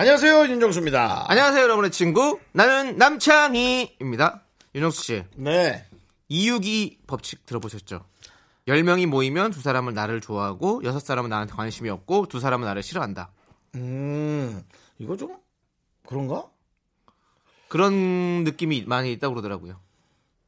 안녕하세요 윤정수입니다. 안녕하세요, 여러분의 친구. 나는 남창희입니다. 윤정수 씨, 네. 이유기 법칙 들어보셨죠? 10명이 모이면 두 사람은 나를 좋아하고 여섯 사람은 나한테 관심이 없고 두 사람은 나를 싫어한다. 음 이거 좀 그런가? 그런 느낌이 많이 있다고 그러더라고요.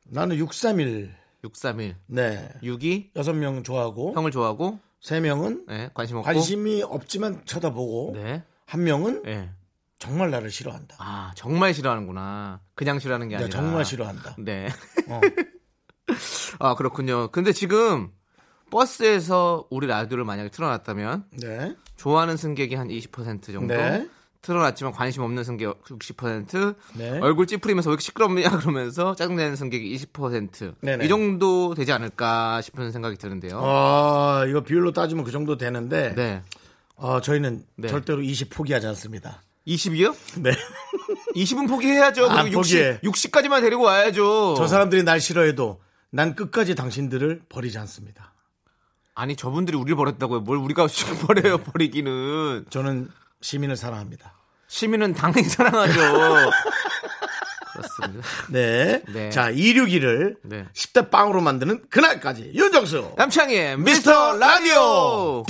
나는 631. 631. 네. 6이 여섯 명 좋아하고 형을 좋아하고 세 명은 네, 관심 없고 관심이 없지만 쳐다보고 네. 한 명은 네. 정말 나를 싫어한다. 아, 정말 싫어하는구나. 그냥 싫어하는 게 내가 아니라 정말 싫어한다. 네. 어. 아, 그렇군요. 근데 지금 버스에서 우리 라디오를 만약에 틀어놨다면 네. 좋아하는 승객이 한 20% 정도 네. 틀어놨지만 관심 없는 승객 60% 네. 얼굴 찌푸리면서 왜 이렇게 시끄럽냐 그러면서 짜증내는 승객이 20%이 네네. 정도 되지 않을까 싶은 생각이 드는데요. 아, 이거 비율로 따지면 그 정도 되는데 네. 어, 저희는 네. 절대로 20 포기하지 않습니다. 20이요? 네. 20은 포기해야죠. 아, 그리고 포기해. 60, 60까지만 데리고 와야죠. 저 사람들이 날 싫어해도 난 끝까지 당신들을 버리지 않습니다. 아니 저분들이 우리를 버렸다고요. 뭘 우리가 버려요 버리기는. 저는 시민을 사랑합니다. 시민은 당연히 사랑하죠. 그렇습니다. 네. 네. 자, 261을 네. 10대 빵으로 만드는 그날까지 윤정수. 남창희의 미스터 미스터 라디오.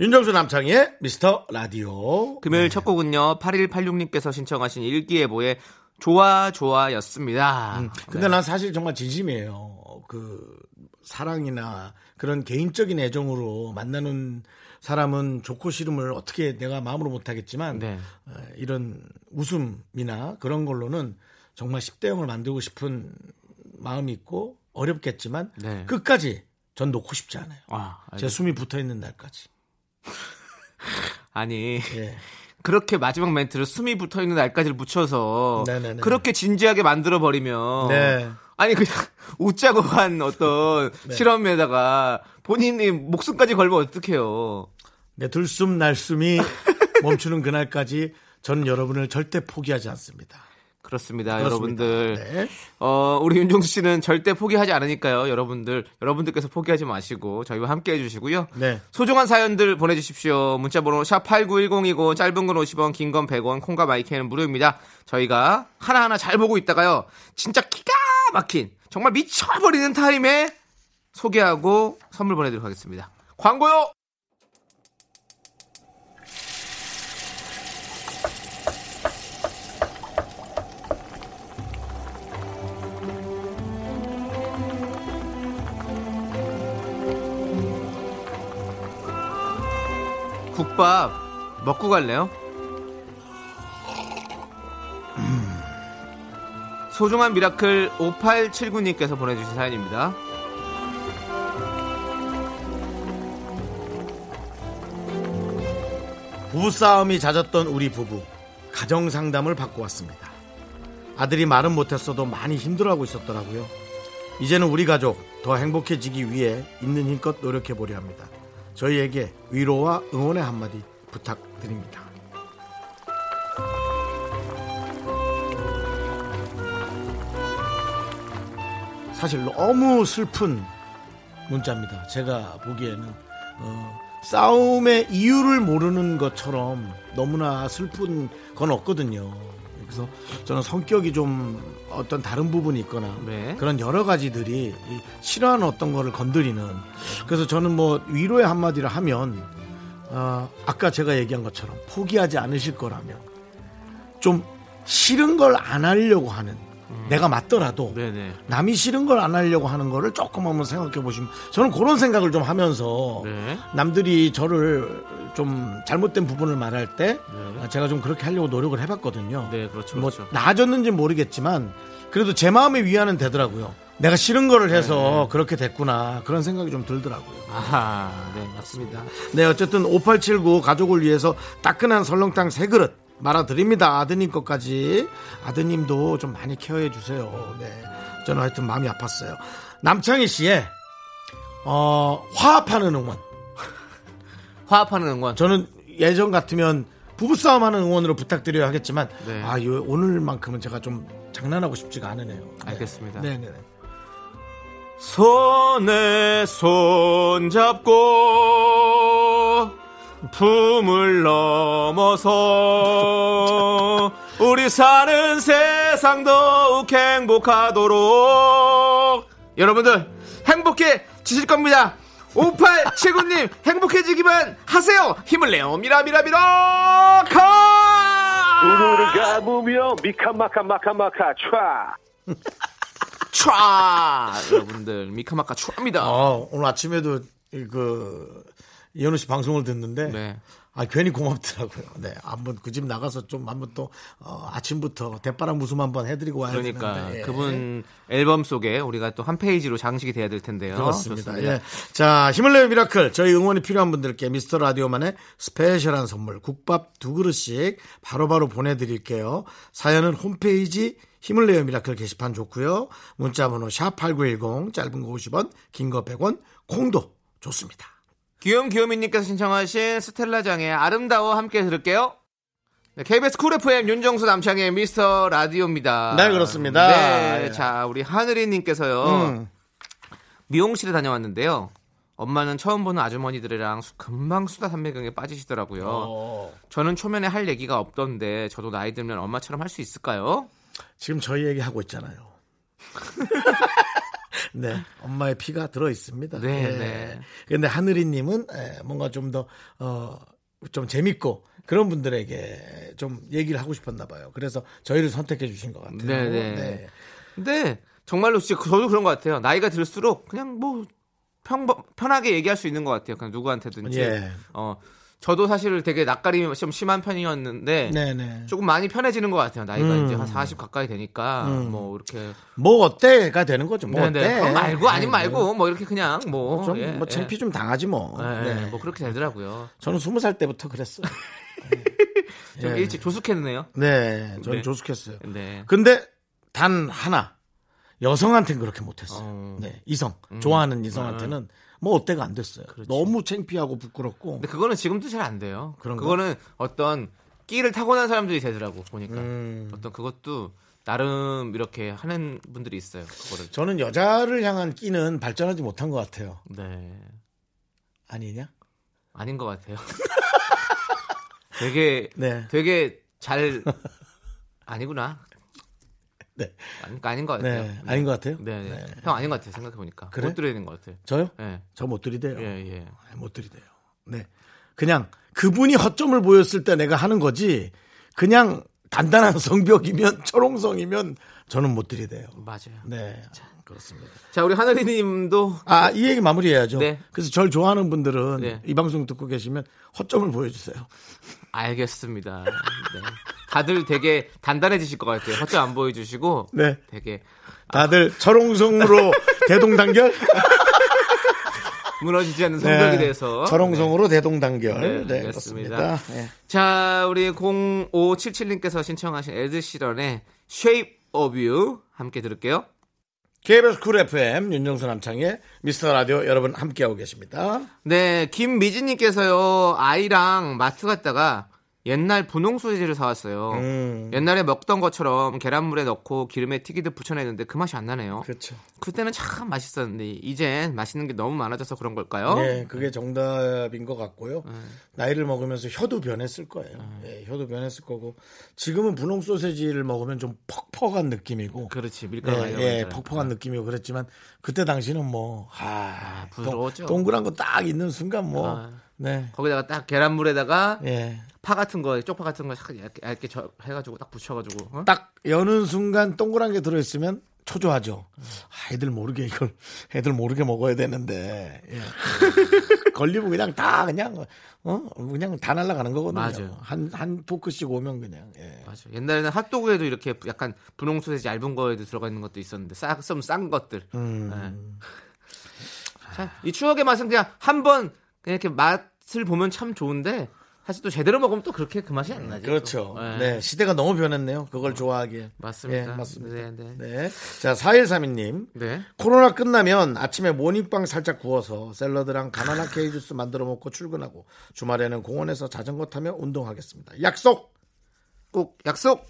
윤정수 남창희의 미스터 라디오. 금요일 첫 곡은요. 8186님께서 신청하신 일기예보의 좋아 좋아였습니다. 음, 근데 난 사실 정말 진심이에요. 그 사랑이나 그런 개인적인 애정으로 만나는 사람은 좋고 싫음을 어떻게 내가 마음으로 못하겠지만 네. 어, 이런 웃음이나 그런 걸로는 정말 10대 0을 만들고 싶은 마음이 있고 어렵겠지만 네. 끝까지 전 놓고 싶지 않아요. 아, 제 숨이 붙어 있는 날까지. 아니 예. 그렇게 마지막 멘트를 숨이 붙어 있는 날까지를 붙여서 네네네. 그렇게 진지하게 만들어 버리면 네. 아니 그냥 웃자고 한 어떤 네. 실험에다가 본인이 목숨까지 걸면 어떡해요. 내 들숨 날숨이 멈추는 그날까지 저는 여러분을 절대 포기하지 않습니다. 그렇습니다, 그렇습니다. 여러분들. 네. 어, 우리 윤종수 씨는 절대 포기하지 않으니까요. 여러분들, 여러분들께서 포기하지 마시고 저희와 함께 해주시고요. 네. 소중한 사연들 보내주십시오. 문자번호 샵 8910이고 짧은 건 50원, 긴 건 100원, 콩과 마이크는 무료입니다. 저희가 하나하나 잘 보고 있다가요. 진짜 기가 막힌, 정말 미쳐버리는 타임에 소개하고 선물 보내드리도록 하겠습니다. 광고요! 국밥 먹고 갈래요? 소중한 miracle 5879님께서 보내주신 사연입니다. 부부싸움이 잦았던 우리 부부 가정 상담을 받고 왔습니다. 아들이 말은 못했어도 많이 힘들어하고 있었더라고요. 이제는 우리 가족 더 행복해지기 위해 있는 힘껏 노력해 보려 합니다. 저희에게 위로와 응원의 한마디 부탁드립니다. 사실 너무 슬픈 문자입니다. 제가 보기에는 어, 싸움의 이유를 모르는 것처럼 너무나 슬픈 건 없거든요. 그래서 저는 성격이 좀 어떤 다른 부분이 있거나 네. 그런 여러 가지들이 이 싫어하는 어떤 거를 건드리는 그래서 저는 뭐 위로의 한마디를 하면 어, 아까 제가 얘기한 것처럼 포기하지 않으실 거라면 좀 싫은 걸 안 하려고 하는 내가 맞더라도 네네. 남이 싫은 걸 안 하려고 하는 거를 조금 한번 생각해 보시면 저는 그런 생각을 좀 하면서 네. 남들이 저를 좀 잘못된 부분을 말할 때 제가 좀 그렇게 하려고 노력을 해봤거든요. 네, 그렇죠, 뭐 그렇죠. 나아졌는지 모르겠지만 그래도 제 마음의 위안은 되더라고요. 내가 싫은 거를 해서 그렇게 됐구나 그런 생각이 좀 들더라고요. 아하, 네, 맞습니다. 네, 어쨌든 5879 가족을 위해서 따끈한 설렁탕 세 그릇 말아드립니다. 아드님 것까지. 아드님도 좀 많이 케어해 주세요. 네. 저는 하여튼 마음이 아팠어요. 남창희 씨의, 어, 화합하는 응원. 화합하는 응원. 저는 예전 같으면 부부싸움 하는 응원으로 부탁드려야 하겠지만, 네. 아, 요- 오늘만큼은 제가 좀 장난하고 싶지가 않으네요. 네. 알겠습니다. 네네. 손에 손 잡고 품을 넘어서 우리 사는 세상 더욱 행복하도록. 여러분들 행복해지실 겁니다. 5879님 행복해지기만 하세요. 힘을 내요. 미라미라미라 카! 우르르 가무며 미카마카 마카마카 촤. 촤! 여러분들 미카마카 촤입니다. 어, 오늘 아침에도 이 그, 이현우 씨 방송을 듣는데, 네. 아, 괜히 고맙더라고요. 네. 한번 그 집 나가서 좀 한번 또, 어, 아침부터 대바람 무숨 한번 해드리고 와야 그러니까 되는데. 예. 그분 앨범 속에 우리가 또 한 페이지로 장식이 돼야 될 텐데요. 그렇습니다. 좋습니다. 예. 자, 힘을 내요 miracle. 저희 응원이 필요한 분들께 미스터 라디오만의 special한 선물, 국밥 두 그릇씩 바로바로 보내드릴게요. 사연은 홈페이지 힘을 내요 miracle 게시판 좋고요. 문자번호 샵 8910, 짧은 거 50원, 긴 거 100원, 콩도 좋습니다. 귀염 귀요미님께서 신청하신 스텔라장의 아름다워 함께 들을게요. 네, KBS 쿨 FM 윤정수 남창희의 미스터 라디오입니다. 네, 그렇습니다. 네, 예. 자 우리 하늘이님께서요 음. 미용실에 다녀왔는데요. 엄마는 처음 보는 아주머니들이랑 수- 금방 수다 삼매경에 빠지시더라고요. 어, 저는 초면에 할 얘기가 없던데 저도 나이 들면 엄마처럼 할 수 있을까요? 지금 저희 얘기 하고 있잖아요. 네, 엄마의 피가 들어 있습니다. 네, 예. 네. 근데 하늘이님은 예, 뭔가 좀 더 어, 좀 재밌고 그런 분들에게 좀 얘기를 하고 싶었나 봐요. 그래서 저희를 선택해 주신 것 같아요. 네, 네. 근데 정말로 진짜 저도 그런 것 같아요. 나이가 들수록 그냥 뭐 평, 편하게 얘기할 수 있는 것 같아요. 그냥 누구한테든지. 예. 어, 저도 사실 되게 낯가림이 좀 심한 편이었는데 네, 네. 조금 많이 편해지는 것 같아요. 나이가 음. 이제 한 40 가까이 되니까 뭐 이렇게 뭐 어때가 되는 거죠. 뭐 네네. 어때? 말고 아닌 네, 말고 뭐 이렇게 그냥 뭐 좀, 예, 뭐 예. 창피 좀 당하지 뭐. 예, 네. 뭐 그렇게 되더라고요. 저는 스무 살 때부터 그랬어요. 좀 예. 일찍 조숙했네요. 네, 저는 네. 조숙했어요. 네. 근데 단 하나 여성한테는 그렇게 못했어요. 어. 네, 이성 좋아하는 이성한테는 뭐 어때가 안 됐어요. 너무 창피하고 부끄럽고. 근데 그거는 지금도 잘 안 돼요. 그런가? 그거는 어떤 끼를 타고난 사람들이 되더라고 보니까 음. 어떤 그것도 나름 이렇게 하는 분들이 있어요. 그거를. 저는 여자를 향한 끼는 발전하지 못한 것 같아요. 네. 아니냐? 아닌 것 같아요. 되게 네. 되게 잘 아니구나. 네. 아니, 아닌 것 같아요. 네, 아닌 것 같아요. 네, 네. 형 아닌 것 같아요. 생각해 보니까 그래? 못 되는 것 같아요. 저요? 네. 저 못 들이대요. 예, 예. 아, 못 들이대요. 네. 그냥 그분이 허점을 보였을 때 내가 하는 거지. 그냥 단단한 성벽이면 초롱성이면 저는 못 들이대요. 맞아요. 네. 그렇습니다. 자, 우리 하늘이 님도 아, 이 얘기 마무리해야죠. 네. 그래서 절 좋아하는 분들은 네. 이 방송 듣고 계시면 허점을 보여주세요. 알겠습니다. 네. 다들 되게 단단해지실 것 같아요. 허점 안 보여주시고 네. 되게 다들 철옹성으로 대동단결? 무너지지 않는 성벽이 네. 돼서 철옹성으로 대동단결. 네, 네. 그렇습니다. 네. 자, 우리 0577님께서 신청하신 에드 시런의 Shape of You 함께 들을게요. KBS 쿨 FM 윤정수 남창희의 미스터 라디오 여러분 함께하고 계십니다. 네, 김미진님께서요, 아이랑 마트 갔다가 옛날 분홍 소시지를 사왔어요. 음. 옛날에 먹던 것처럼 계란물에 넣고 기름에 튀기듯 부쳐내는데 그 맛이 안 나네요. 그렇죠. 그때는 참 맛있었는데 이젠 맛있는 게 너무 많아져서 그런 걸까요? 네, 그게 정답인 것 같고요. 네. 나이를 먹으면서 혀도 변했을 거예요. 예, 혀도 변했을 거고 지금은 분홍 소세지를 먹으면 좀 퍽퍽한 느낌이고 그렇지 네, 밀가루가 예, 퍽퍽한 느낌이고 그랬지만 그때 당시는 뭐 아, 부드러웠죠. 동, 동그란 거 딱 있는 순간 뭐 아. 네. 거기다가 딱 계란물에다가 예. 파 같은 거, 쪽파 같은 거 얇게, 얇게, 저- 해가지고 딱 붙여가지고. 어? 딱 여는 순간 동그란 게 들어있으면 초조하죠. 아, 애들 모르게 이걸 애들 모르게 먹어야 되는데 예. 걸리면 그냥 다 그냥 어 그냥 다 날아가는 거거든요. 맞아요. 한한 포크씩 오면 그냥 예. 맞아. 옛날에는 핫도그에도 이렇게 약간 분홍 소세지 얇은 거에도 들어가 있는 것도 있었는데 싹, 좀 싼 것들. 음. 네. 자, 이 추억의 맛은 그냥 한번 이렇게 맛을 보면 참 좋은데 사실 또 제대로 먹으면 또 그렇게 그 맛이 안 나죠. 그렇죠. 또. 네. 네. 시대가 너무 변했네요. 그걸 좋아하기에. 맞습니다. 예, 맞습니다. 네, 네. 네. 자, 4132님. 네. 코로나 끝나면 아침에 모닝빵 살짝 구워서 샐러드랑 바나나 케이 주스 만들어 먹고 출근하고 주말에는 공원에서 자전거 타며 운동하겠습니다. 약속! 꼭 약속.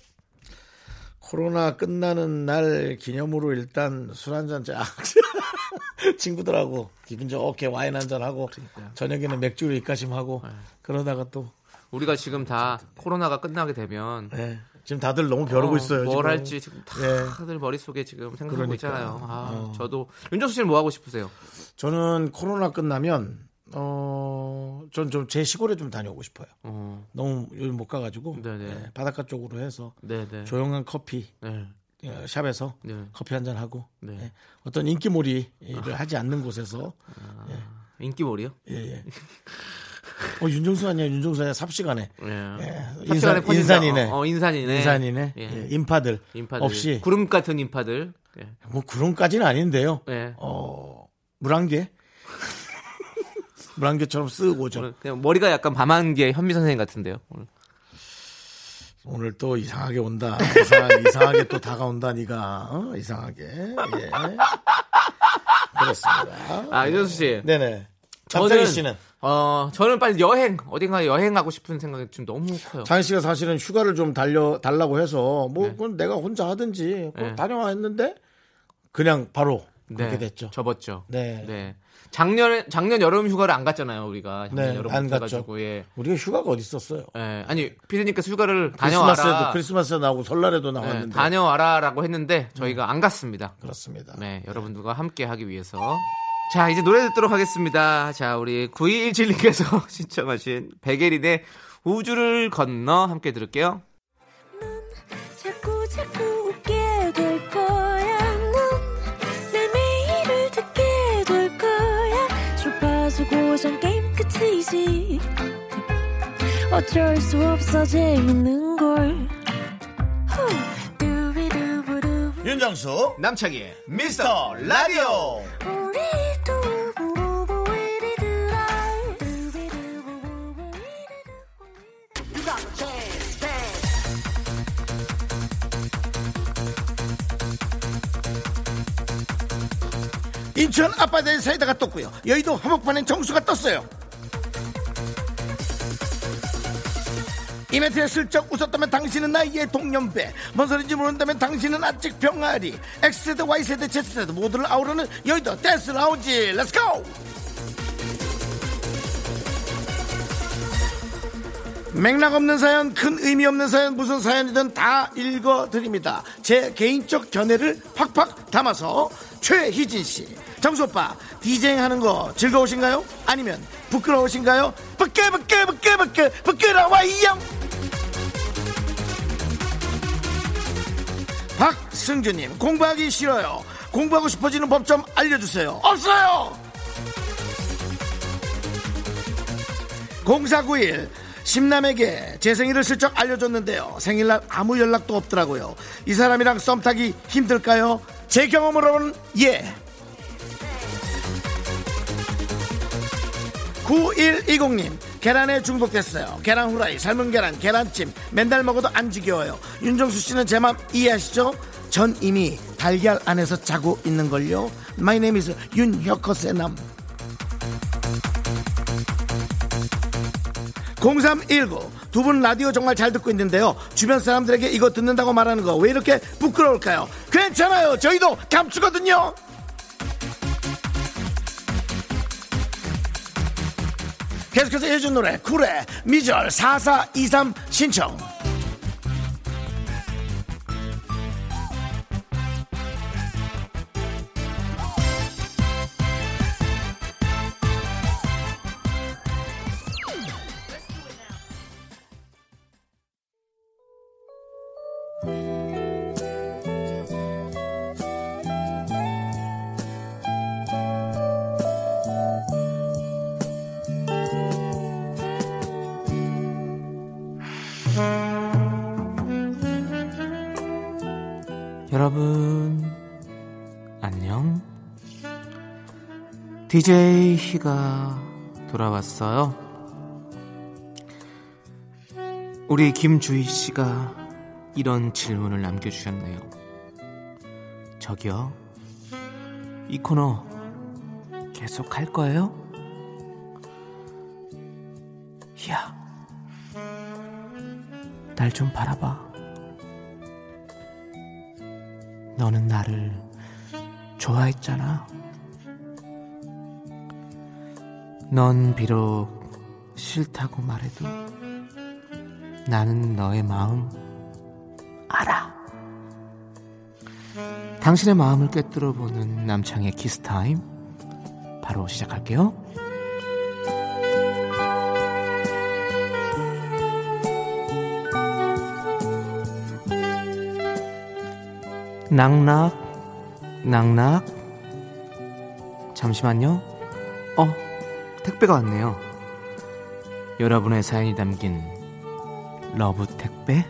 코로나 끝나는 날 기념으로 일단 술 한잔 쫙 친구들하고 기분 좋게 와인 한잔 하고 저녁에는 맥주로 입가심하고 그러다가 또 우리가 지금 다 코로나가 끝나게 되면 예, 지금 다들 너무 벼르고 어, 있어요. 뭘 지금. 할지 지금 예. 다들 머릿속에 지금 생각하고 그러니까. 있잖아요. 아, 어. 저도 윤정수 씨는 뭐 하고 싶으세요? 저는 코로나 끝나면 어, 전 좀 제 시골에 좀 다녀오고 싶어요. 어. 너무 요즘 못 가가지고 네네. 예, 바닷가 쪽으로 해서 네, 네. 조용한 커피 네. 어, 샵에서 네. 커피 한 잔 하고 네. 예, 어떤 인기몰이를 하지 않는 곳에서 인기몰이요? 예, 예. 어, 윤정수 아니야 윤정수 아니야 삽 시간에 예. 예, 인산. 인산이네 어, 어, 인산이네. 인산이네 예. 예, 인파들, 인파들. 없이 구름 같은 인파들. 예. 뭐 그런까지는 아닌데요 예. 어, 물안개 물안개처럼 쓱 오죠 그냥 머리가 약간 밤안개 현미 선생님 같은데요. 오늘. 오늘 또 이상하게 온다. 이상하게, 이상하게 또 다가온다, 니가. 어? 이상하게. 예. 그렇습니다. 아, 윤정수 씨. 네네. 장장희 씨는? 어, 저는 빨리 여행, 어딘가 여행하고 싶은 생각이 좀 너무 커요. 장희 씨가 사실은 휴가를 좀 달려, 달라고 해서, 뭐, 그건 내가 혼자 하든지, 그거 네. 다녀와 했는데, 그냥 바로 그렇게 네, 됐죠. 접었죠. 네. 네. 작년에, 작년 여름 휴가를 안 갔잖아요, 우리가. 작년 네, 여름 안못 갔죠. 해가지고, 예. 우리가 휴가가 어디 있었어요? 예. 아니, 피디님께서 휴가를 크리스마스에도, 다녀와라. 크리스마스에 나오고 설날에도 예, 나왔는데. 다녀와라라고 했는데, 저희가 안 갔습니다. 그렇습니다. 네, 여러분들과 함께 하기 위해서. 자, 이제 노래 듣도록 하겠습니다. 자, 우리 9217님께서 신청하신 백예린의 우주를 건너 함께 들을게요. 자꾸 자꾸 끝이지. 어쩔 수 없어 재밌는 걸. 윤정수, 남창희의 미스터 라디오. 인천 앞바다에 사이다가 떴고요. 여의도 한복판엔 정수가 떴어요. 이벤트에 슬쩍 웃었다면 당신은 나이의 동년배. 뭔 소리인지 모른다면 당신은 아직 병아리. X세대, Y세대, Z세대 모두를 아우르는 여의도 댄스 라운지. Let's go! 맥락 없는 사연, 큰 의미 없는 사연, 무슨 사연이든 다 읽어드립니다. 제 개인적 견해를 팍팍 담아서 최희진 씨, 정수 오빠, 디제잉 하는 거 즐거우신가요? 아니면 부끄러우신가요? 부끄, 부끄, 부끄, 부끄, 부끄러워요! 박승주님, 공부하기 싫어요. 공부하고 싶어지는 법 좀 알려주세요. 없어요! 0491 심남에게 제 생일을 슬쩍 알려줬는데요 생일날 아무 연락도 없더라고요 이 사람이랑 썸 타기 힘들까요? 제 경험으로는 예 9120님 계란에 중독됐어요. 계란 후라이 삶은 계란 계란찜. 맨날 먹어도 안 지겨워요. 윤정수 씨는 제 맘 이해하시죠? 전 이미 달걀 안에서 자고 있는걸요. My name is 윤혁거세남. 0319 두 분 라디오 정말 잘 듣고 있는데요. 주변 사람들에게 이거 듣는다고 말하는 거 왜 이렇게 부끄러울까요? 괜찮아요. 저희도 감추거든요 계속해서 해준 노래 쿨의 미절 4423 신청 DJ 희가 돌아왔어요 우리 김주희 씨가 이런 질문을 남겨주셨네요 저기요 이 코너 계속 할 거예요? 희야 날 좀 바라봐 너는 나를 좋아했잖아. 넌 비록 싫다고 말해도 나는 너의 마음 알아. 당신의 마음을 꿰뚫어 보는 남창희의 키스타임 바로 시작할게요. Knock knock knock knock 잠시만요 어 택배가 왔네요 여러분의 사연이 담긴 love 택배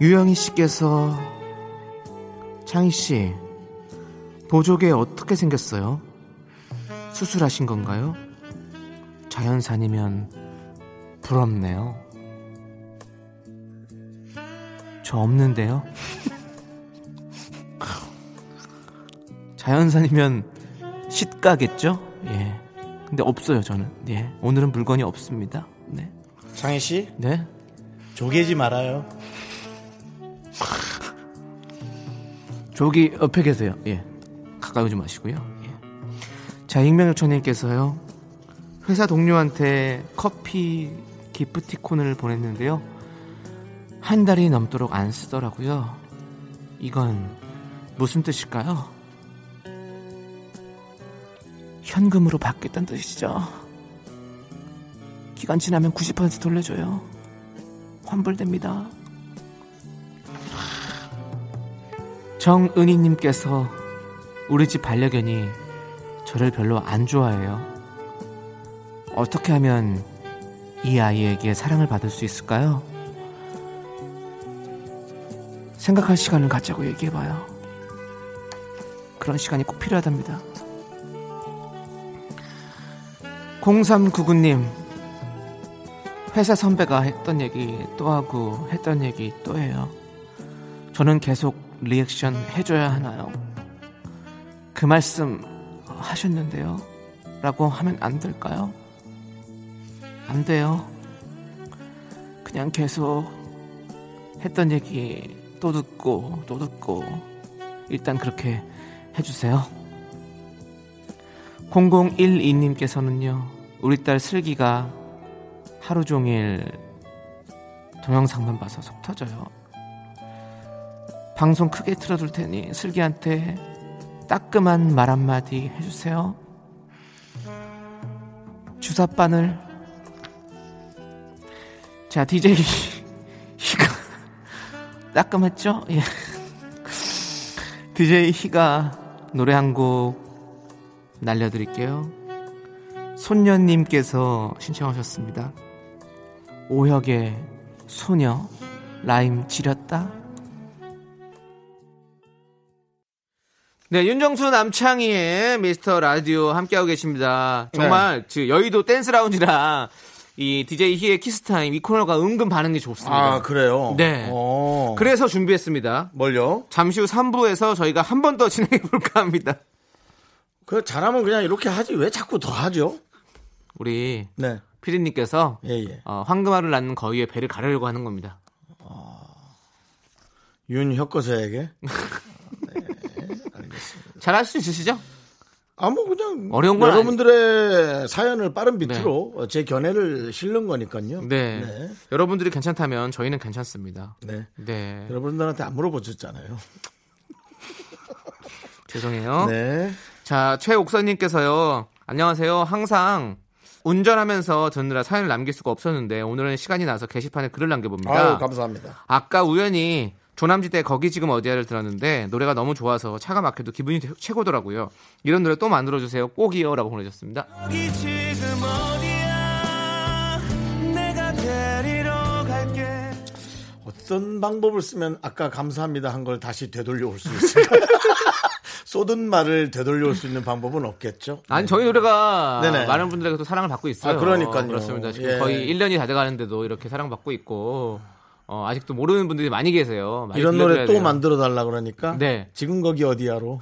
유영희 씨께서 창희 씨 보조개 어떻게 생겼어요? 수술하신 건가요? 자연산이면 부럽네요. 저 없는데요. 자연산이면 시가겠죠? 예. 근데 없어요, 저는. 예. 오늘은 물건이 없습니다. 네. 창희 씨 네. 조개지 말아요. 저기 옆에 계세요. 예. 가까이 오지 마시고요. 예. 자, 익명 요청님께서요. 회사 동료한테 커피 기프티콘을 보냈는데요. 한 달이 넘도록 안 쓰더라고요. 이건 무슨 뜻일까요? 현금으로 받겠다는 뜻이죠. 기간 지나면 90% 돌려줘요. 환불됩니다. 정은희님께서 우리 집 반려견이 저를 별로 안 좋아해요. 어떻게 하면 이 아이에게 사랑을 받을 수 있을까요? 생각할 시간을 갖자고 얘기해봐요. 그런 시간이 꼭 필요하답니다. 0399님, 회사 선배가 했던 얘기 또 하고 했던 얘기 또 해요. 저는 계속 리액션 해줘야 하나요? 그 말씀 하셨는데요. 라고 하면 안 될까요? 안 돼요. 그냥 계속 했던 얘기 또 듣고 또 듣고 일단 그렇게 해주세요. 0012님께서는요, 우리 딸 슬기가 하루 종일 동영상만 봐서 속 터져요. 방송 크게 틀어둘 테니 슬기한테 따끔한 말 한마디 해주세요. 주사바늘. 자, DJ 희가 따끔했죠? 예. DJ 희가 노래 한 곡 날려드릴게요. 손녀님께서 신청하셨습니다. 오혁의 소녀 rhyme 지렸다. 네, 윤정수 남창희의 미스터 라디오 함께하고 계십니다. 정말 그 여의도 댄스 라운지랑 이 DJ 희의 키스타임 이 코너가 은근 반응이 좋습니다. 아 그래요. 네. 어. 그래서 준비했습니다. 뭘요? 잠시 후 3부에서 저희가 한 번 더 진행해 볼까 합니다. 그 잘하면 그냥 이렇게 하지 왜 자꾸 더 하죠? 우리 네. 피디님께서 예, 예. 어, 황금알을 낳는 거위의 배를 가르려고 하는 겁니다. 윤혁거세에게 잘할 수 있으시죠? 아뭐 그냥 어려운 건 여러분들의 사연을 빠른 비트로 어, 제 견해를 실는 거니까요. 네. 네. 여러분들이 괜찮다면 저희는 괜찮습니다. 네. 네. 여러분들한테 안 물어보셨잖아요. 죄송해요. 네. 자, 최옥선님께서요. 안녕하세요. 항상 운전하면서 듣느라 사연을 남길 수가 없었는데 오늘은 시간이 나서 게시판에 글을 남겨봅니다. 아유 감사합니다. 아까 우연히 조남지대 거기 지금 어디야를 들었는데 노래가 너무 좋아서 차가 막혀도 기분이 최- 최고더라고요. 이런 노래 또 만들어 주세요. 꼭이요라고 보내셨습니다. 어떤 방법을 쓰면 아까 감사합니다 한 걸 다시 되돌려 올 수 있을까요? 쏟은 말을 되돌려 올수 있는 방법은 없겠죠? 아니 저희 노래가 네네. 많은 분들에게 또 사랑을 받고 있어요. 아, 그러니까요. 그렇습니다. 지금 예. 거의 1년이 다 돼가는데도 이렇게 사랑받고 있고 어, 아직도 모르는 분들이 많이 계세요. 많이 이런 노래 또 돼요. 만들어 달라 그러니까 네. 지금 거기 어디야로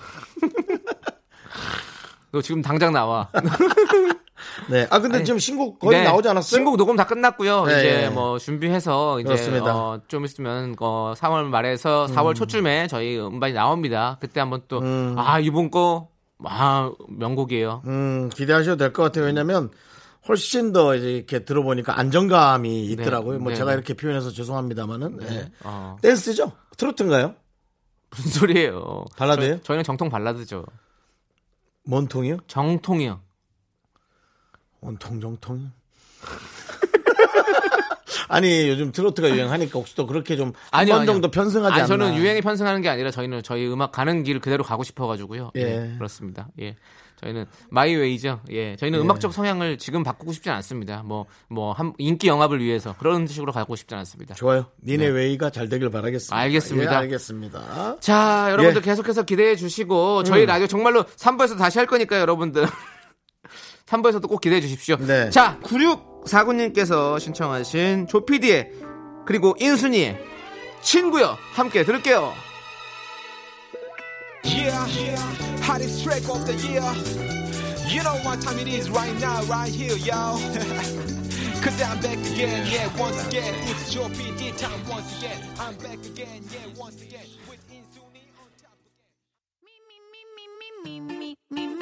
너 지금 당장 나와. 네. 아 근데 아니, 지금 신곡 거의 네. 나오지 않았어요? 신곡 녹음 다 끝났고요. 네, 이제 예. 뭐 준비해서 이제. 어, 좀 있으면 어, 3월 말에서 4월 초쯤에 저희 음반이 나옵니다. 그때 한번 또아 이번 거 아, 명곡이에요. 음, 기대하셔도 될 것 같아요. 왜냐면 훨씬 더 이제 이렇게 들어보니까 안정감이 있더라고요. 뭐 네, 제가 네. 이렇게 표현해서 죄송합니다만은 네. 어, 댄스죠? 트로트인가요? 무슨 소리예요? 발라드예요? 저 희, 는 정통 발라드죠. 뭔 통이요? 정통이요. 원통 정통. 아니 요즘 트로트가 유행하니까 혹시 또 그렇게 좀 한 번. 정도 편승하지 아니, 않나? 저는 유행에 편승하는 게 아니라 저희는 저희 음악 가는 길 그대로 가고 싶어가지고요. 예. 예. 그렇습니다. 예. 저희는 마이웨이죠. 예. 저희는 음악적 성향을 지금 바꾸고 싶지 않습니다. 뭐, 뭐, 한, 인기 영합을 위해서 그런 식으로 가고 싶지 않습니다. 좋아요. 니네 웨이가 잘 되길 바라겠습니다. 알겠습니다. 예, 알겠습니다. 자, 여러분들 예. 계속해서 기대해 주시고, 저희 라디오 정말로 3부에서 다시 할 거니까요, 여러분들. 3부에서도 꼭 기대해 주십시오. 네. 자, 9649님께서 신청하신 조피디의, 그리고 인순이의 친구여, 함께 들을게요. Yeah, hottest track of the year. You know what time it is right now, right here, y'all. Cause I'm back again, yeah, once again. It's your PD time once again. I'm back again, yeah, once again. With Insuni on top again.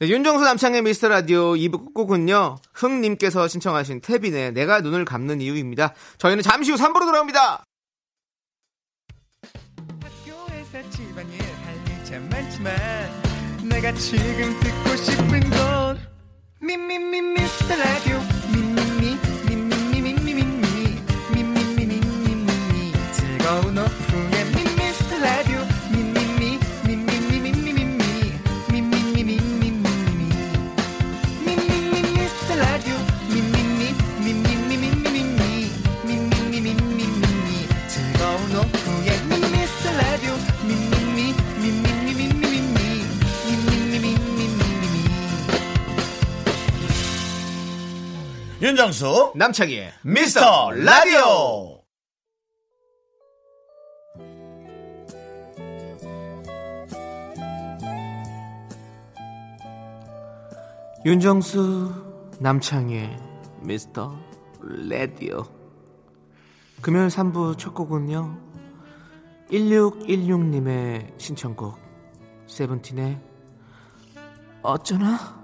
네, 윤정수 남창의 미스터 라디오 2부 끝곡은요. 흥님께서 신청하신 태빈의 내가 눈을 감는 이유입니다. 저희는 잠시 후 3부로 돌아옵니다. 학교에서 집안일 할일참 많지만 내가 지금 듣고 싶은 건 미미미 미스터 라디오 즐거운 오후 윤정수 남창희의 미스터 라디오. 윤정수 남창희의 미스터 라디오. 금요일 3부 첫 곡은요 1616님의 신청곡 세븐틴의 어쩌나?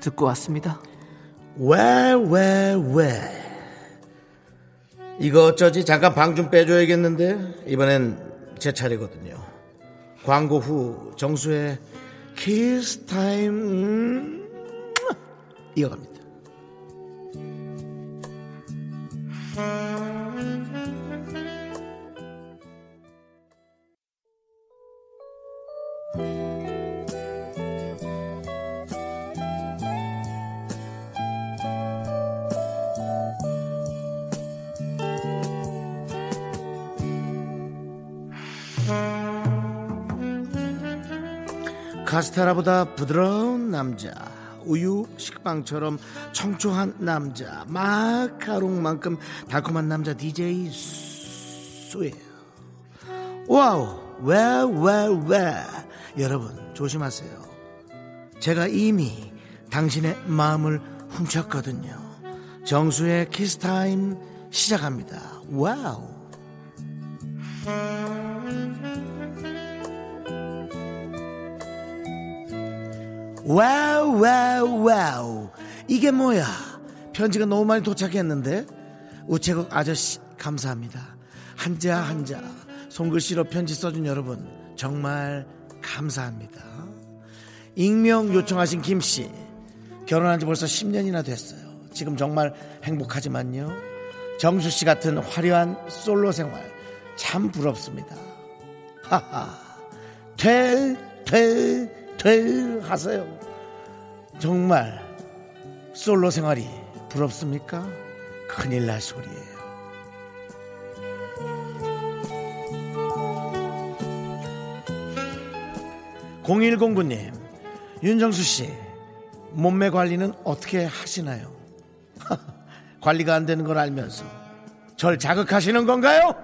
듣고 왔습니다 왜 왜 왜? 이거 어쩌지? 잠깐 방 좀 빼줘야겠는데? 이번엔 제 차례거든요. 광고 후 정수의 키스 타임 음, 이어갑니다 카스테라보다 부드러운 남자 우유 식빵처럼 청초한 남자 마카롱만큼 달콤한 남자 DJ 수예요. Wow 왜왜왜? 여러분 조심하세요. 제가 이미 당신의 마음을 훔쳤거든요. 정수의 키스타임 시작합니다. Wow Wow wow wow. 이게 뭐야? 편지가 너무 많이 도착했는데? 우체국 아저씨 감사합니다. 한자 한자. 손글씨로 편지 써준 여러분 정말 감사합니다. 익명 요청하신 김씨 결혼한 지 벌써 10년이나 됐어요. 지금 정말 행복하지만요. 정수 씨 같은 화려한 솔로 생활 참 부럽습니다. 하하. 퇴퇴 퇴 하세요 정말 솔로 생활이 부럽습니까? 큰일 날 소리예요. 0109님, 윤정수 씨, 몸매 관리는 어떻게 하시나요? 관리가 안 되는 걸 알면서 절 자극하시는 건가요?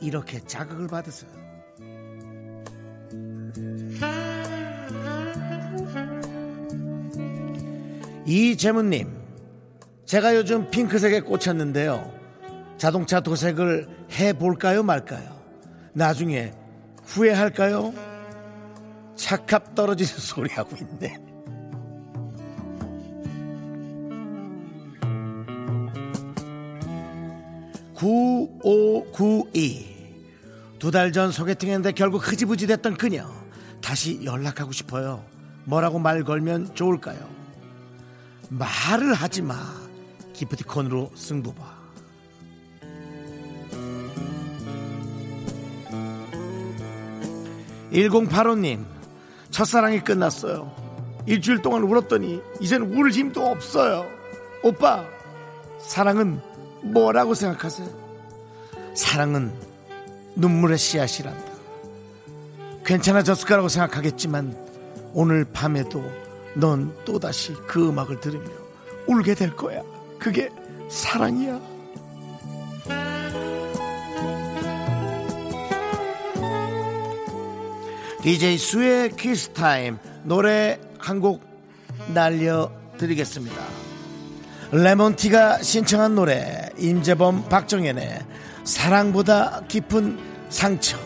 이렇게 자극을 받으세요. 이재문님, 제가 요즘 핑크색에 꽂혔는데요. 자동차 도색을 해볼까요, 말까요? 나중에 후회할까요? 착합 떨어지는 소리 하고 있네. (9592) 두 달 전 소개팅했는데 결국 흐지부지 됐던 그녀 다시 연락하고 싶어요 뭐라고 말 걸면 좋을까요 말을 하지 마. 기프티콘으로 승부 봐. (1085님) 첫사랑이 끝났어요 일주일 동안 울었더니 이젠 울 힘도 없어요 오빠 사랑은 뭐라고 생각하세요 사랑은 눈물의 씨앗이란다 괜찮아졌을 거라고 생각하겠지만 오늘 밤에도 넌 또다시 그 음악을 들으며 울게 될 거야. 그게 사랑이야. DJ 수의 키스 타임 노래 한 곡 날려드리겠습니다. 레몬티가 신청한 노래 임재범 박정현의 사랑보다 깊은 상처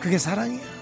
그게 사랑이야.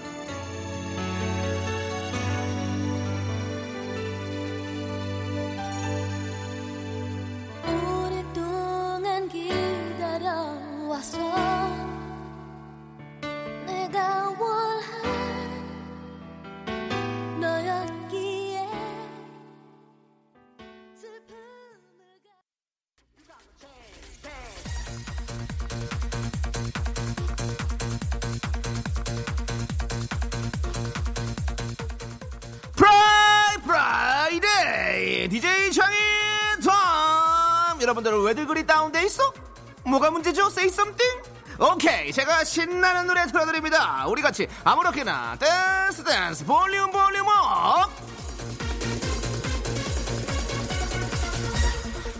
여러분들 왜들 그리 다운돼 있어? 뭐가 문제죠? Say something 오케이 제가 신나는 노래 틀어드립니다 우리 같이 아무렇게나 댄스 댄스 볼륨 볼륨 up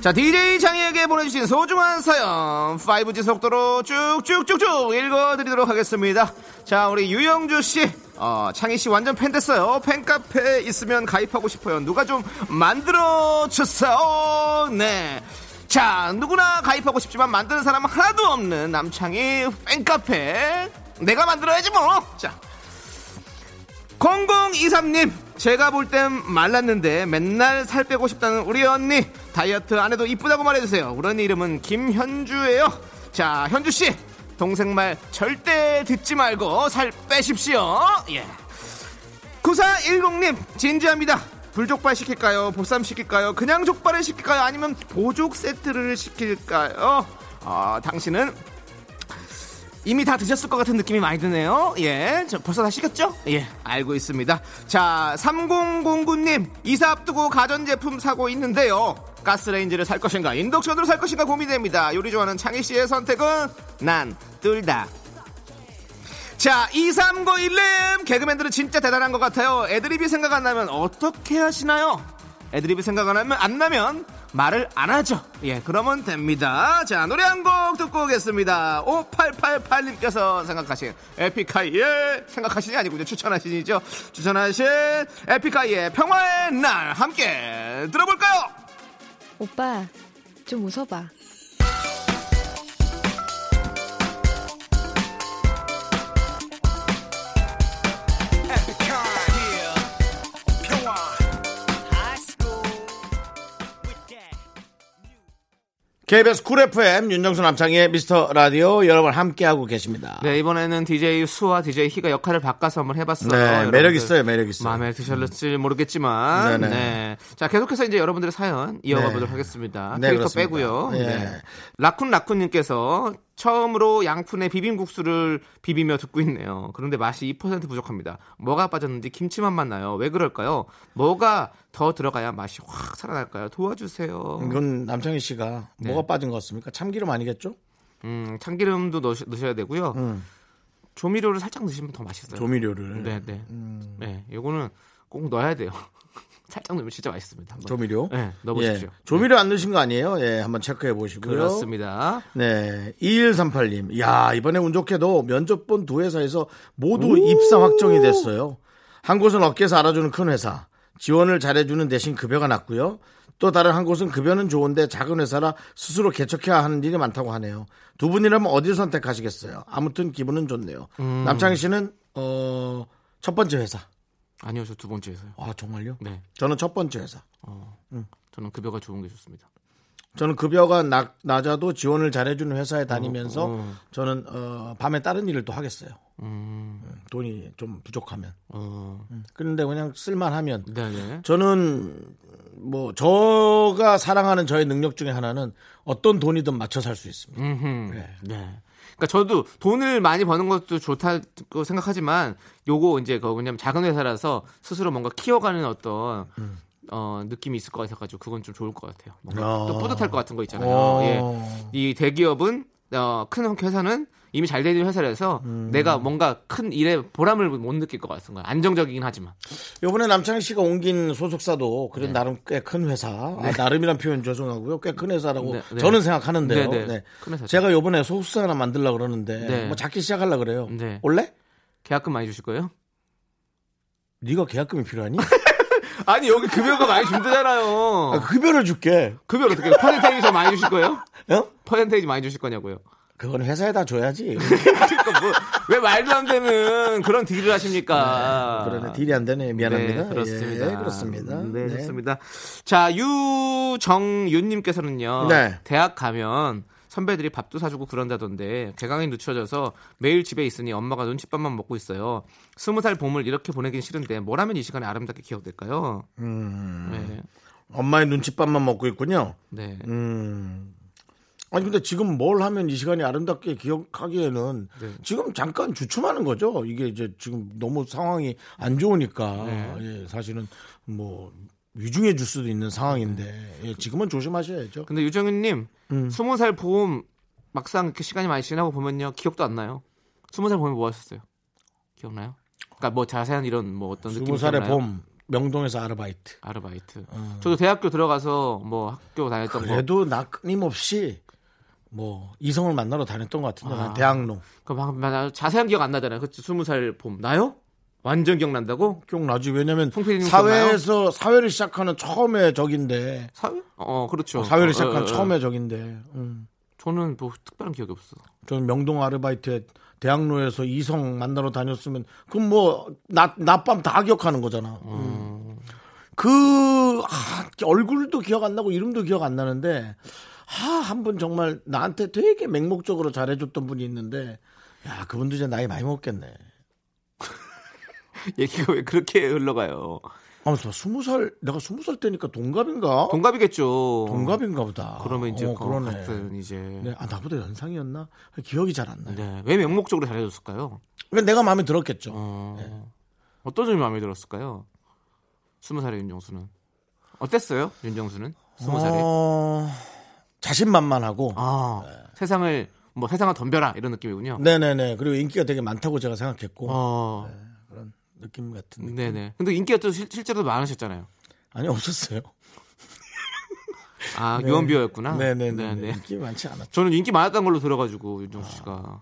자, DJ 창희에게 보내주신 소중한 사연, 5G 속도로 쭉쭉쭉쭉 읽어드리도록 하겠습니다. 자, 우리 유영주 씨, 어, 창희 씨 완전 팬 됐어요. 팬카페 있으면 가입하고 싶어요. 누가 좀 만들어 주세요. 네. 자, 누구나 가입하고 싶지만 만드는 사람은 하나도 없는 남창희 팬카페. 내가 만들어야지 뭐. 자, 0023님 제가 볼 땐 말랐는데 맨날 살 빼고 싶다는 우리 언니 다이어트 안 해도 이쁘다고 말해주세요 우리 언니 이름은 김현주예요 자 현주씨 동생 말 절대 듣지 말고 살 빼십시오 예. 9410님 진지합니다 불족발 시킬까요 보쌈 시킬까요 그냥 족발을 시킬까요 아니면 보족 세트를 시킬까요 아 당신은 이미 다 드셨을 것 같은 느낌이 많이 드네요. 예. 저 벌써 다 식었죠? 예. 알고 있습니다. 자, 3009님. 이사 앞두고 가전제품 사고 있는데요. 가스레인지를 살 것인가, 인덕션으로 살 것인가 고민됩니다. 요리 좋아하는 창희 씨의 선택은 난둘 다. 자, 2391님 개그맨들은 진짜 대단한 것 같아요. 애드립이 생각 안 나면 어떻게 하시나요? 애드립이 생각 안 나면 안 나면 말을 안 하죠. 예, 그러면 됩니다. 자, 노래 한 곡 듣고 오겠습니다. 5888님께서 생각하신 에픽하이의 생각하신이 아니고 추천하신이죠. 추천하신 에픽하이의 평화의 날 함께 들어볼까요? 오빠, 좀 웃어봐. KBS 쿨 FM 윤정수 남창희의 미스터 라디오 여러분 함께하고 계십니다. 네, 이번에는 DJ 수와 DJ 희가 역할을 바꿔서 한번 해봤어요. 네, 매력 있어요, 매력 있어요. 마음에 드실지 모르겠지만. 네네. 네. 자, 계속해서 이제 여러분들의 사연 이어가 네. 보도록 하겠습니다. 네, 캐릭터 그렇습니다. 빼고요. 예. 네. 라쿤 라쿤님께서 처음으로 양푼에 비빔국수를 비비며 듣고 있네요. 그런데 맛이 2% 부족합니다. 뭐가 빠졌는지 김치맛만 나요. 왜 그럴까요? 뭐가 더 들어가야 맛이 확 살아날까요? 도와주세요. 이건 남창희 씨가 어. 네. 뭐가 빠진 것 같습니까? 참기름 아니겠죠? 음, 참기름도 넣으, 넣으셔야 되고요. 음, 조미료를 살짝 넣으시면 더 맛있어요. 조미료를. 네, 네. 음, 네, 요거는 꼭 넣어야 돼요. 살짝 넣으면 진짜 맛있습니다. 한번. 조미료. 네, 넣어보십시오. 예, 조미료 안 넣으신 거 아니에요? 예, 한번 체크해 보시고요. 그렇습니다. 네, 2138님. 야, 이번에 운 좋게도 면접 본 두 회사에서 모두 입사 확정이 됐어요. 한 곳은 업계에서 알아주는 큰 회사. 지원을 잘해주는 대신 급여가 낮고요. 또 다른 한 곳은 급여는 좋은데 작은 회사라 스스로 개척해야 하는 일이 많다고 하네요. 두 분이라면 어디를 선택하시겠어요? 아무튼 기분은 좋네요. 음. 남창희 씨는 어, 첫 번째 회사. 아니요, 저 두 번째에서요. 아, 정말요? 네, 저는 첫 번째 회사. 어, 저는 급여가 좋은 게 좋습니다. 저는 급여가 낮, 낮아도 지원을 잘해주는 회사에 다니면서 어. 저는 어, 밤에 다른 일을 또 하겠어요. 음, 돈이 좀 부족하면. 어, 그런데 그냥 쓸만하면 네, 네. 저는 뭐 저가 사랑하는 저의 능력 중에 하나는 어떤 돈이든 맞춰 살 수 있습니다. 음흠. 네. 네. 그러니까 저도 돈을 많이 버는 것도 좋다고 생각하지만 요거 이제 그 왜냐면 작은 회사라서 스스로 뭔가 키워가는 어떤 음. 어, 느낌이 있을 것 같아가지고 그건 좀 좋을 것 같아요. 뭔가 아. 또 뿌듯할 것 같은 거 있잖아요. 어. 예. 이 대기업은 어, 큰 회사는 이미 잘 되는 회사라서 음. 내가 뭔가 큰 일에 보람을 못 느낄 것 같은 거야. 안정적이긴 하지만. 요번에 남창희 씨가 옮긴 소속사도 그래 네. 나름 꽤 큰 회사. 아, 나름이란 표현 죄송하고요. 꽤 큰 회사라고 네, 네. 저는 생각하는데요. 네, 네. 네. 큰 회사죠. 제가 요번에 소속사 하나 만들려고 그러는데 네. 뭐 작게 시작하려고 그래요. 네. 원래? 계약금 많이 주실 거예요? 네가 계약금이 필요하니? 아니 여기 급여가 많이 준대잖아요. 아, 급여를 줄게. 급여 어떻게 퍼센테이지 더 많이 주실 거예요? 어? 퍼센테이지 많이 주실 거냐고요? 그건 회사에다 줘야지. 그러니까 뭐, 왜 말도 안 되는 그런 딜을 하십니까? 그러네 딜이 안 되네 미안합니다. 네, 그렇습니다. 예, 그렇습니다. 네, 좋습니다. 자, 유정윤님께서는요. 네. 대학 가면 선배들이 밥도 사주고 그런다던데 개강이 늦춰져서 매일 집에 있으니 엄마가 눈칫밥만 먹고 있어요. 스무 살 봄을 이렇게 보내긴 싫은데 뭘 하면 이 시간에 아름답게 기억될까요? 음, 네. 엄마의 눈칫밥만 먹고 있군요. 네. 음. 아니 근데 지금 뭘 하면 이 시간이 아름답게 기억하기에는 네. 지금 잠깐 주춤하는 거죠. 이게 이제 지금 너무 상황이 안 좋으니까 네. 예, 사실은 뭐 위중해 줄 수도 있는 상황인데 예, 지금은 조심하셔야죠. 근데 유정윤님, 음. 스무 살봄 막상 이렇게 시간이 많이 지나고 보면요 기억도 안 나요. 스무 살 봄에 뭐 하셨어요? 기억나요? 그러니까 뭐 자세한 이런 뭐 어떤 느낌 스무 살의 기억나요? 봄 명동에서 아르바이트. 아르바이트. 저도 대학교 들어가서 뭐 학교 다녔던 거. 그래도 나 끊임없이 뭐 이성을 만나러 다녔던 것 같은데 난 아. 대학로 그 막, 막 자세한 기억 안 나잖아요. 그 스무 살 봄. 나요? 완전 기억난다고? 기억나지 왜냐면 사회에서 사회를 시작하는 처음에 적인데 사회? 어, 그렇죠. 사회를 어, 시작한 어, 어. 처음에 적인데 음. 저는 뭐 특별한 기억이 없어. 저는 명동 아르바이트에 대학로에서 이성 만나러 다녔으면 그럼 뭐낮 낮밤 다 기억하는 거잖아. 음. 그 아, 얼굴도 기억 안 나고 이름도 기억 안 나는데 아, 한 분 정말 나한테 되게 맹목적으로 잘해줬던 분이 있는데 야 그분도 이제 나이 많이 먹겠네. 얘기가 왜 그렇게 흘러가요? 아무튼 스무 살 내가 스무 살 때니까 동갑인가? 동갑이겠죠. 동갑인가 보다. 그러면 이제 어, 그 그러네. 같은 이제 네, 아 나보다 연상이었나? 기억이 잘 안 나. 요 네. 왜 명목적으로 잘해줬을까요? 그러니까 내가 마음에 들었겠죠. 어... 어떤 점이 마음에 들었을까요? 스무 살의 윤정수는 어땠어요? 윤정수는 스무 살에 어, 자신만만하고 아 세상을 뭐 세상을 덤벼라 이런 느낌이군요. 네네네. 그리고 인기가 되게 많다고 제가 생각했고 어. 그런 느낌 같은 느낌. 네네. 근데 인기가 또 실, 실제로 많으셨잖아요. 아니 없었어요. 아 네. 유언비어였구나. 네네네. 네 네. 인기 많지 않았죠. 저는 인기 많았던 걸로 들어가지고 윤정수 씨가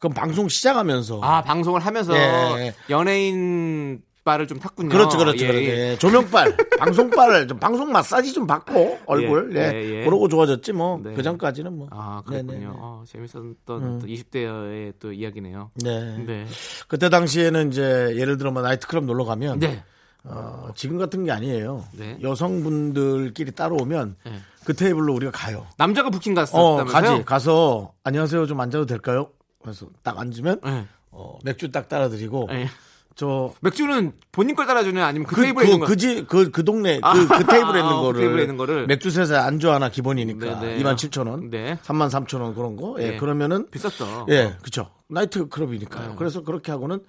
그럼 방송 시작하면서 아 방송을 하면서 예. 연예인 발을 좀 탔군요. 그렇죠, 그렇죠, 예, 그렇죠. 예. 예. 조명빨, 방송빨을 좀 방송 마사지 좀 받고 얼굴, 예, 예, 예, 예. 그러고 좋아졌지 뭐. 네. 그 전까지는 뭐. 아 네네네. 그렇군요. 어, 재밌었던 음. 또 20대의 또 이야기네요. 네. 네. 그때 당시에는 이제 예를 들어 뭐 나이트클럽 놀러 가면 네. 어, 지금 같은 게 아니에요. 네. 여성분들끼리 따로 오면 네. 그 테이블로 우리가 가요. 남자가 부킹 어, 갔었다면서요? 가지. 가서 안녕하세요. 좀 앉아도 될까요? 그래서 딱 앉으면 네. 어, 맥주 딱 따라 드리고 네. 저 맥주는 본인 걸 따라주냐 아니면 그, 그, 테이블에 그, 있는 거? 그, 지, 그, 그 동네, 아, 그, 그 테이블에 있는 아, 그 거를. 테이블에 있는 거를. 맥주 셋에 안주 하나 기본이니까. 네, 네. 2만 7천 원. 네. 3만 3천 원 그런 거. 예, 네. 그러면은. 비쌌어. 예, 그쵸. 나이트 클럽이니까요. 네. 그래서 그렇게 하고는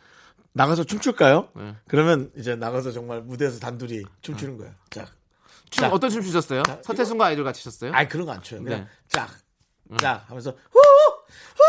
나가서 춤출까요? 네. 그러면 이제 나가서 정말 무대에서 단둘이 춤추는 거예요. 짝. 춤 어떤 춤 추셨어요? 서태순과 아이돌 같이 췄어요? 아이, 그런 거 안 춰요. 그냥 네. 짝. 짝 하면서 후! 후!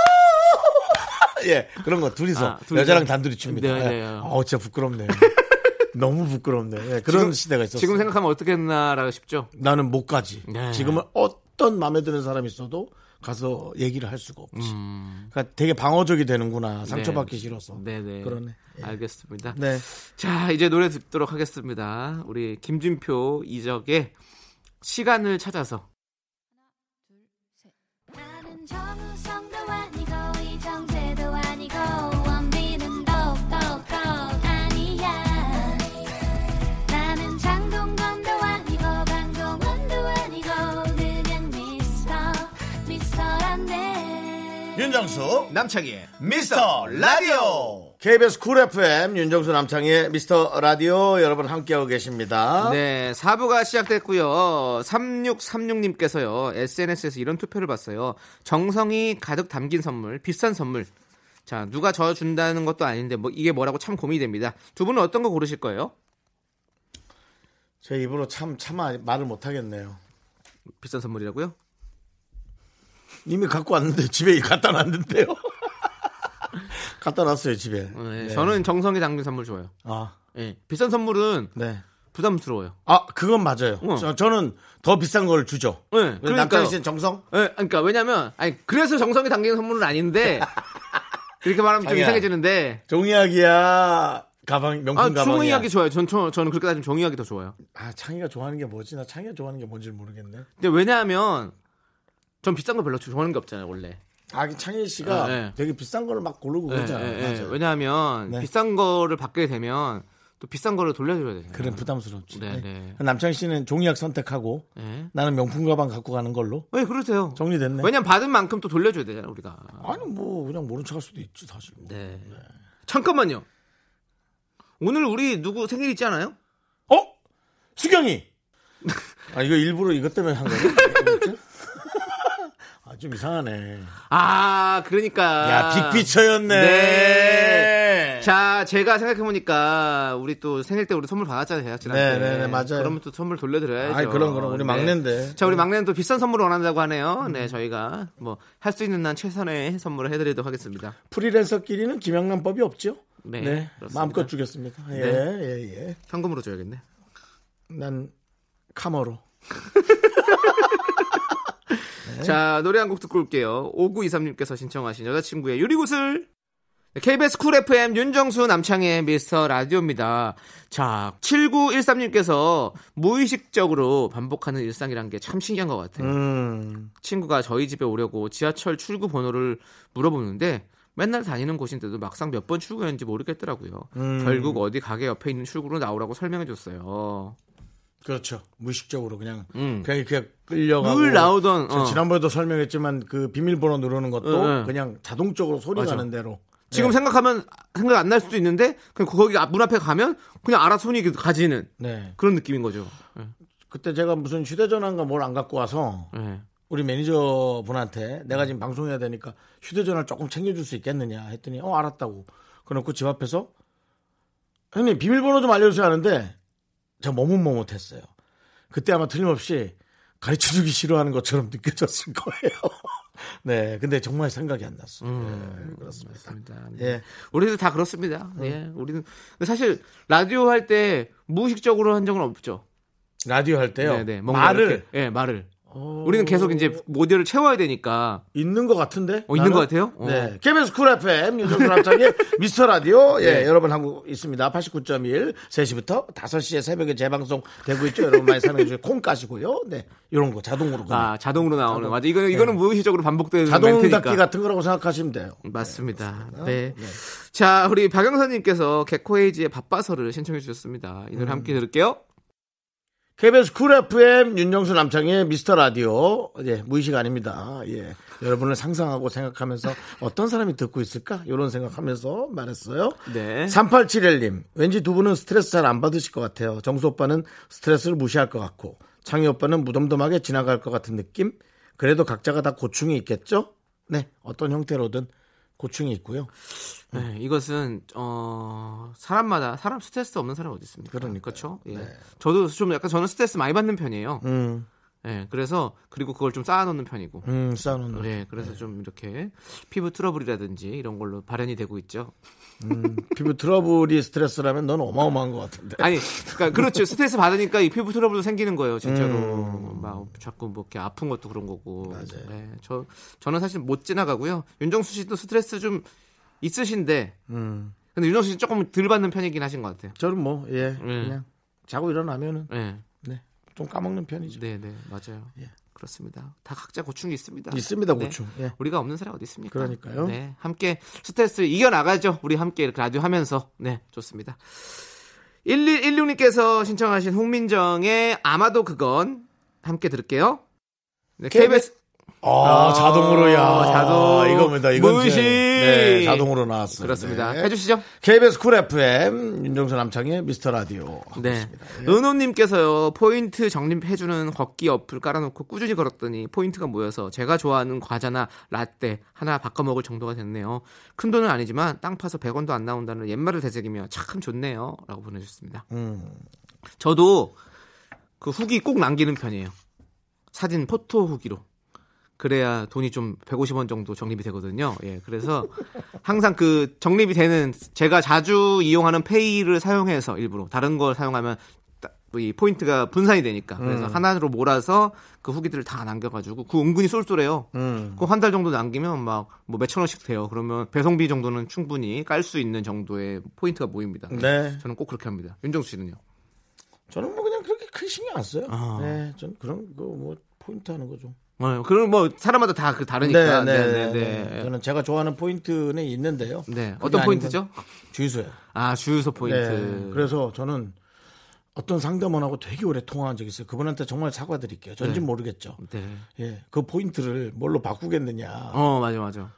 예, 그런 거 둘이서 아, 둘이서. 여자랑 단둘이 춥니다. 네, 예. 네. 어, 진짜 부끄럽네. 너무 부끄럽네. 예, 그런 지금- 시대가 있었어요. 지금 생각하면 어떻게 했나라 싶죠? 나는 못 가지. 네. 지금은 어떤 마음에 드는 사람이 있어도 가서 얘기를 할 수가 없지. 음. 그러니까 되게 방어적이 되는구나. 상처받기 싫어서. 네네. 그러네. 예. 알겠습니다. 네. 자, 이제 노래 듣도록 하겠습니다. 우리 김준표 이적의 시간을 찾아서. 윤정수 남창희의 미스터 라디오. KBS 쿨 FM 윤정수 남창희의 미스터 라디오 여러분 함께하고 계십니다. 네, 4부가 시작됐고요. 3636님께서요. SNS에서 이런 투표를 봤어요. 정성이 가득 담긴 선물, 비싼 선물. 자, 누가 저 준다는 것도 아닌데 뭐 이게 뭐라고 참 고민이 됩니다. 두 분은 어떤 거 고르실 거예요? 제 입으로 참 차마 말을 못 하겠네요. 비싼 선물이라고요? 이미 갖고 왔는데 집에 갖다 놨는데요. 갖다 놨어요 집에. 네, 네. 저는 정성이 담긴 선물 좋아요. 아, 예, 비싼 선물은 네. 부담스러워요. 아, 그건 맞아요. 어. 저, 저는 더 비싼 걸 주죠. 네, 그러니까요. 씨는 정성? 예, 그러니까 왜냐면 아니 그래서 정성이 담긴 선물은 아닌데 이렇게 말하면 좀 자기야. 이상해지는데 종이약이야. 가방 명품 아, 가방이야. 종이학이 좋아요. 전, 저, 저는 그렇게 따지면 종이학이 더 좋아요. 아, 창희가 좋아하는 게 뭐지? 나 창희가 좋아하는 게 뭔지 모르겠네. 근데 왜냐하면 전 비싼 거 별로 좋아하는 게 없잖아요, 원래. 아, 창희 씨가 아, 네. 되게 비싼 거를 막 고르고 예, 그러잖아요. 예, 예. 맞아요. 왜냐하면 네. 비싼 거를 받게 되면 또 비싼 거를 돌려줘야 되잖아요. 그래 부담스럽지. 네, 네. 남창희 씨는 종이약 선택하고 예. 나는 명품 가방 갖고 가는 걸로 왜 그러세요? 정리됐네. 왜냐면 받은 만큼 또 돌려줘야 되잖아요, 우리가. 아니 뭐 그냥 모른 척할 수도 있지 사실. 뭐. 네. 잠깐만요. 오늘 우리 누구 생일 있지 않아요? 어? 수경이. 아 이거 일부러 이것 때문에 한 거야? 아, 좀 이상하네. 아, 그러니까. 야, 빅피처였네. 네. 자, 제가 생각해보니까, 우리 또 생일 때 우리 선물 받았잖아요, 지난번에. 네, 네, 네, 맞아요. 그러면 또 선물 돌려드려야죠. 아이, 그럼, 그럼. 우리 네. 막내인데. 자, 우리 막내는 또 비싼 선물을 원한다고 하네요. 네, 저희가 뭐, 할 수 있는 한 최선의 선물을 해드리도록 하겠습니다. 프리랜서끼리는 김영란법이 없죠? 네, 네. 마음껏 주겠습니다. 예, 네. 예, 예. 현금으로 줘야겠네. 난 카머로. 네. 자, 노래 한 곡 듣고 올게요. 5923님께서 신청하신 여자친구의 유리구슬. 네, KBS 쿨 FM 윤정수 남창희의 미스터 라디오입니다. 자, 7913님께서 무의식적으로 반복하는 일상이란 게 참 신기한 것 같아요. 음. 친구가 저희 집에 오려고 지하철 출구 번호를 물어보는데 맨날 다니는 곳인데도 막상 몇 번 출구였는지 모르겠더라고요. 음. 결국 어디 가게 옆에 있는 출구로 나오라고 설명해 줬어요. 그렇죠. 무의식적으로 그냥 음. 그냥 이렇게 끌려가고 늘 나오던 저 어. 지난번에도 설명했지만 그 비밀번호 누르는 것도 네, 네. 그냥 자동적으로 소리 맞아. 나는 대로 지금 네. 생각하면 생각 안 날 수도 있는데 그냥 거기 앞- 문 앞에 가면 그냥 알아 손이 가지는 네. 그런 느낌인 거죠. 네. 그때 제가 무슨 휴대전화인가 뭘 안 갖고 와서 네. 우리 매니저 분한테 내가 지금 방송해야 되니까 휴대전화를 조금 챙겨줄 수 있겠느냐 했더니 어 알았다고 그래놓고 집 앞에서 형님 비밀번호 좀 알려주세요 하는데 제가 머뭇머뭇했어요 그때 아마 틀림없이 가르쳐주기 싫어하는 것처럼 느껴졌을 거예요 네, 근데 정말 생각이 안 났어. 음, 네, 그렇습니다. 맞습니다. 예. 네. 우리도 다 그렇습니다. 예, 우리는 사실 라디오 할 때 무의식적으로 한 적은 없죠. 라디오 할 때요. 네, 네. 말을 이렇게, 예, 말을. 우리는 계속 이제 모델을 채워야 되니까 있는 것 같은데? 어, 있는? 것 같아요? 어. 네. KBS 쿨 FM, 윤정수 남창희의 미스터 라디오. 예, 네. 여러분 하고 있습니다. 89.1, 3시부터 5시에 새벽에 재방송 되고 있죠. 여러분 많이 사랑해주세요. 콩 까시고요. 네. 이런 거 자동으로. 그냥. 아, 자동으로 나오는. 맞아. 이거는, 이거는 무의식적으로 반복되는 자동 멘트니까. 닫기 같은 거라고 생각하시면 돼요. 맞습니다. 네. 자, 우리 박영선님께서 개코에이지의 바빠서를 신청해 주셨습니다. 이 노래 함께 들을게요. KBS 쿨 FM 윤정수 남창희의 미스터 라디오. 예, 무의식 아닙니다. 예. 여러분을 상상하고 생각하면서 어떤 사람이 듣고 있을까? 이런 생각하면서 말했어요. 네. 3871님, 왠지 두 분은 스트레스 잘 안 받으실 것 같아요. 정수 오빠는 스트레스를 무시할 것 같고, 창희 오빠는 무덤덤하게 지나갈 것 같은 느낌? 그래도 각자가 다 고충이 있겠죠? 네, 어떤 형태로든 고충이 있고요. 네, 이것은 어 사람마다 사람 스트레스 없는 사람 어디 있습니까? 그러니까요. 그렇죠. 예. 네. 저도 좀 약간 저는 스트레스 많이 받는 편이에요. 음, 예. 그래서 그리고 그걸 좀 쌓아놓는 편이고. 음, 싸우는. 예. 그래서 좀 이렇게 피부 트러블이라든지 이런 걸로 발현이 되고 있죠. 음, 피부 트러블이 스트레스라면 넌 어마어마한 것 같은데. 아니, 그러니까 그렇죠. 스트레스 받으니까 이 피부 트러블도 생기는 거예요, 진짜로. 음. 막 자꾸 뭐 이렇게 아픈 것도 그런 거고. 맞아요. 네, 저 저는 사실 못 지나가고요. 윤정수 씨도 스트레스 좀 있으신데, 음. 근데 윤정수 씨 조금 덜 받는 편이긴 하신 것 같아요. 저는 뭐, 예, 그냥 자고 일어나면은, 네, 네, 좀 까먹는 편이죠. 네, 네, 맞아요. 예. 그렇습니다. 다 각자 고충이 있습니다. 있습니다, 네. 고충. 예. 우리가 없는 사람 어디 있습니까? 그러니까요. 네, 함께 스트레스 이겨 나가죠. 우리 함께 이렇게 라디오 하면서. 네, 좋습니다. 1116님께서 신청하신 홍민정의 아마도 그건 함께 들을게요. 네, KBS 아, 아, 자동으로야. 자동. 이겁니다. 이건 무시. 제- 네, 자동으로 나왔어요. 그렇습니다. 네. 해주시죠. KBS 쿨 FM 윤정수 남창희의 미스터 라디오. 네. 있습니다. 예. 은호님께서요, 포인트 적립해주는 걷기 어플 깔아놓고 꾸준히 걸었더니 포인트가 모여서 제가 좋아하는 과자나 라떼 하나 바꿔 먹을 정도가 됐네요. 큰 돈은 아니지만 땅 파서 100원도 안 나온다는 옛말을 되새기며 참 좋네요. 라고 보내주셨습니다. 음. 저도 그 후기 꼭 남기는 편이에요. 사진 photo 후기로. 그래야 돈이 좀 150원 정도 적립이 되거든요. 예, 그래서 항상 그 적립이 되는 제가 자주 이용하는 페이를 사용해서 일부러 다른 걸 사용하면 딱 이 포인트가 분산이 되니까 그래서 하나로 몰아서 그 후기들을 다 남겨가지고 그 은근히 쏠쏠해요. 음. 그 한 달 정도 남기면 막 뭐 몇천 원씩 돼요. 그러면 배송비 정도는 충분히 깔 수 있는 정도의 포인트가 모입니다. 네. 저는 꼭 그렇게 합니다. 윤정수 씨는요? 저는 뭐 그냥 그렇게 큰 신경 안 써요. 아. 네. 전 그런 거 뭐 포인트 하는 거죠. 어, 그럼 뭐 사람마다 다그 다르니까. 네, 네, 네, 네, 네. 저는 제가 좋아하는 포인트는 있는데요. 네. 어떤 포인트죠? 건 주유소요. 아, 주유소 포인트. 네. 그래서 저는 어떤 상담원하고 되게 오래 통화한 적이 있어요. 그분한테 정말 사과드릴게요. 전진 네. 모르겠죠. 네. 예, 그 포인트를 뭘로 바꾸겠느냐. 어, 맞아, 맞아.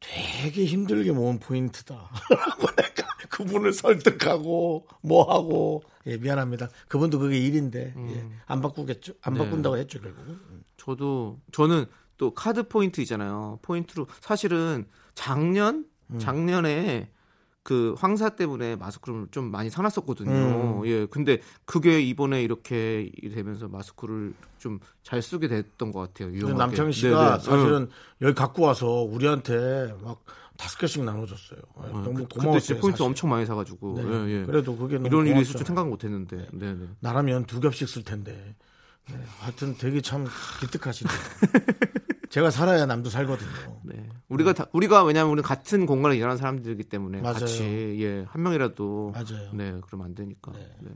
되게 힘들게 모은 포인트다. 라고 내가 그분을 설득하고 뭐 하고 예, 미안합니다. 그분도 그게 일인데 예, 안 바꾸겠죠. 안 네. 바꾼다고 했죠 결국은. 저도 저는 또 카드 포인트 있잖아요. 포인트로 사실은 작년 음. 작년에 그 황사 때문에 마스크를 좀 많이 사놨었거든요. 음. 예, 근데 그게 이번에 이렇게 되면서 마스크를 좀 잘 쓰게 됐던 것 같아요. 유용하게. 남창희 씨가 네네. 사실은 여기 갖고 와서 우리한테 막 다섯 개씩 나눠줬어요. 예, 어, 너무 그- 고마웠어요. 포인트 사실. 엄청 많이 사가지고 네. 예, 예. 그래도 그게 이런 일이 있을. 줄 생각 못했는데. 네, 네. 나라면 두 겹씩 쓸 텐데. 네, 하여튼 되게 참 기특하시네요. 제가 살아야 남도 살거든요. 네. 우리가 다, 우리가 왜냐면 우리 같은 공간에 일하는 사람들이기 때문에 맞아요. 같이 예, 한 명이라도 맞아요. 네, 그러면 안 되니까. 네.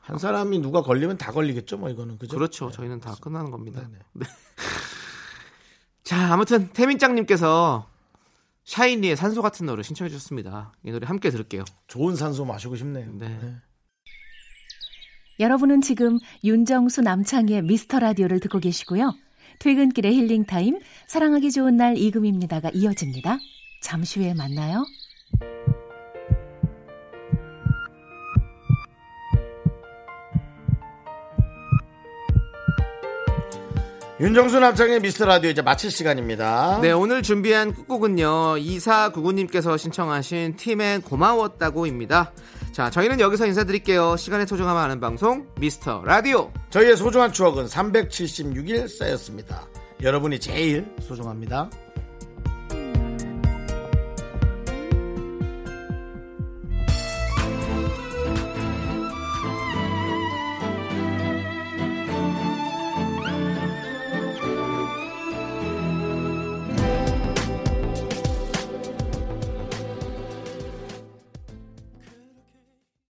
한 사람이 누가 걸리면 다 걸리겠죠, 뭐 이거는 그죠? 그렇죠. 저희는 다 끝나는 겁니다. 네네. 네. 자, 아무튼 태민짱님께서 샤이니의 산소 같은 노래 신청해 주셨습니다. 이 노래 함께 들을게요. 좋은 산소 마시고 싶네요. 네. 네. 여러분은 지금 윤정수 남창희의 미스터 라디오를 듣고 계시고요. 퇴근길의 힐링 타임, 사랑하기 좋은 날 이금입니다가 이어집니다. 잠시 후에 만나요. 윤정수 남창의 미스터 라디오 이제 마칠 시간입니다. 네, 오늘 준비한 끝곡은요. 2499님께서 신청하신 팀의 고마웠다고입니다. 자, 저희는 여기서 인사드릴게요. 시간의 소중함 아는 방송 미스터 라디오. 저희의 소중한 추억은 376일 쌓였습니다. 여러분이 제일 소중합니다.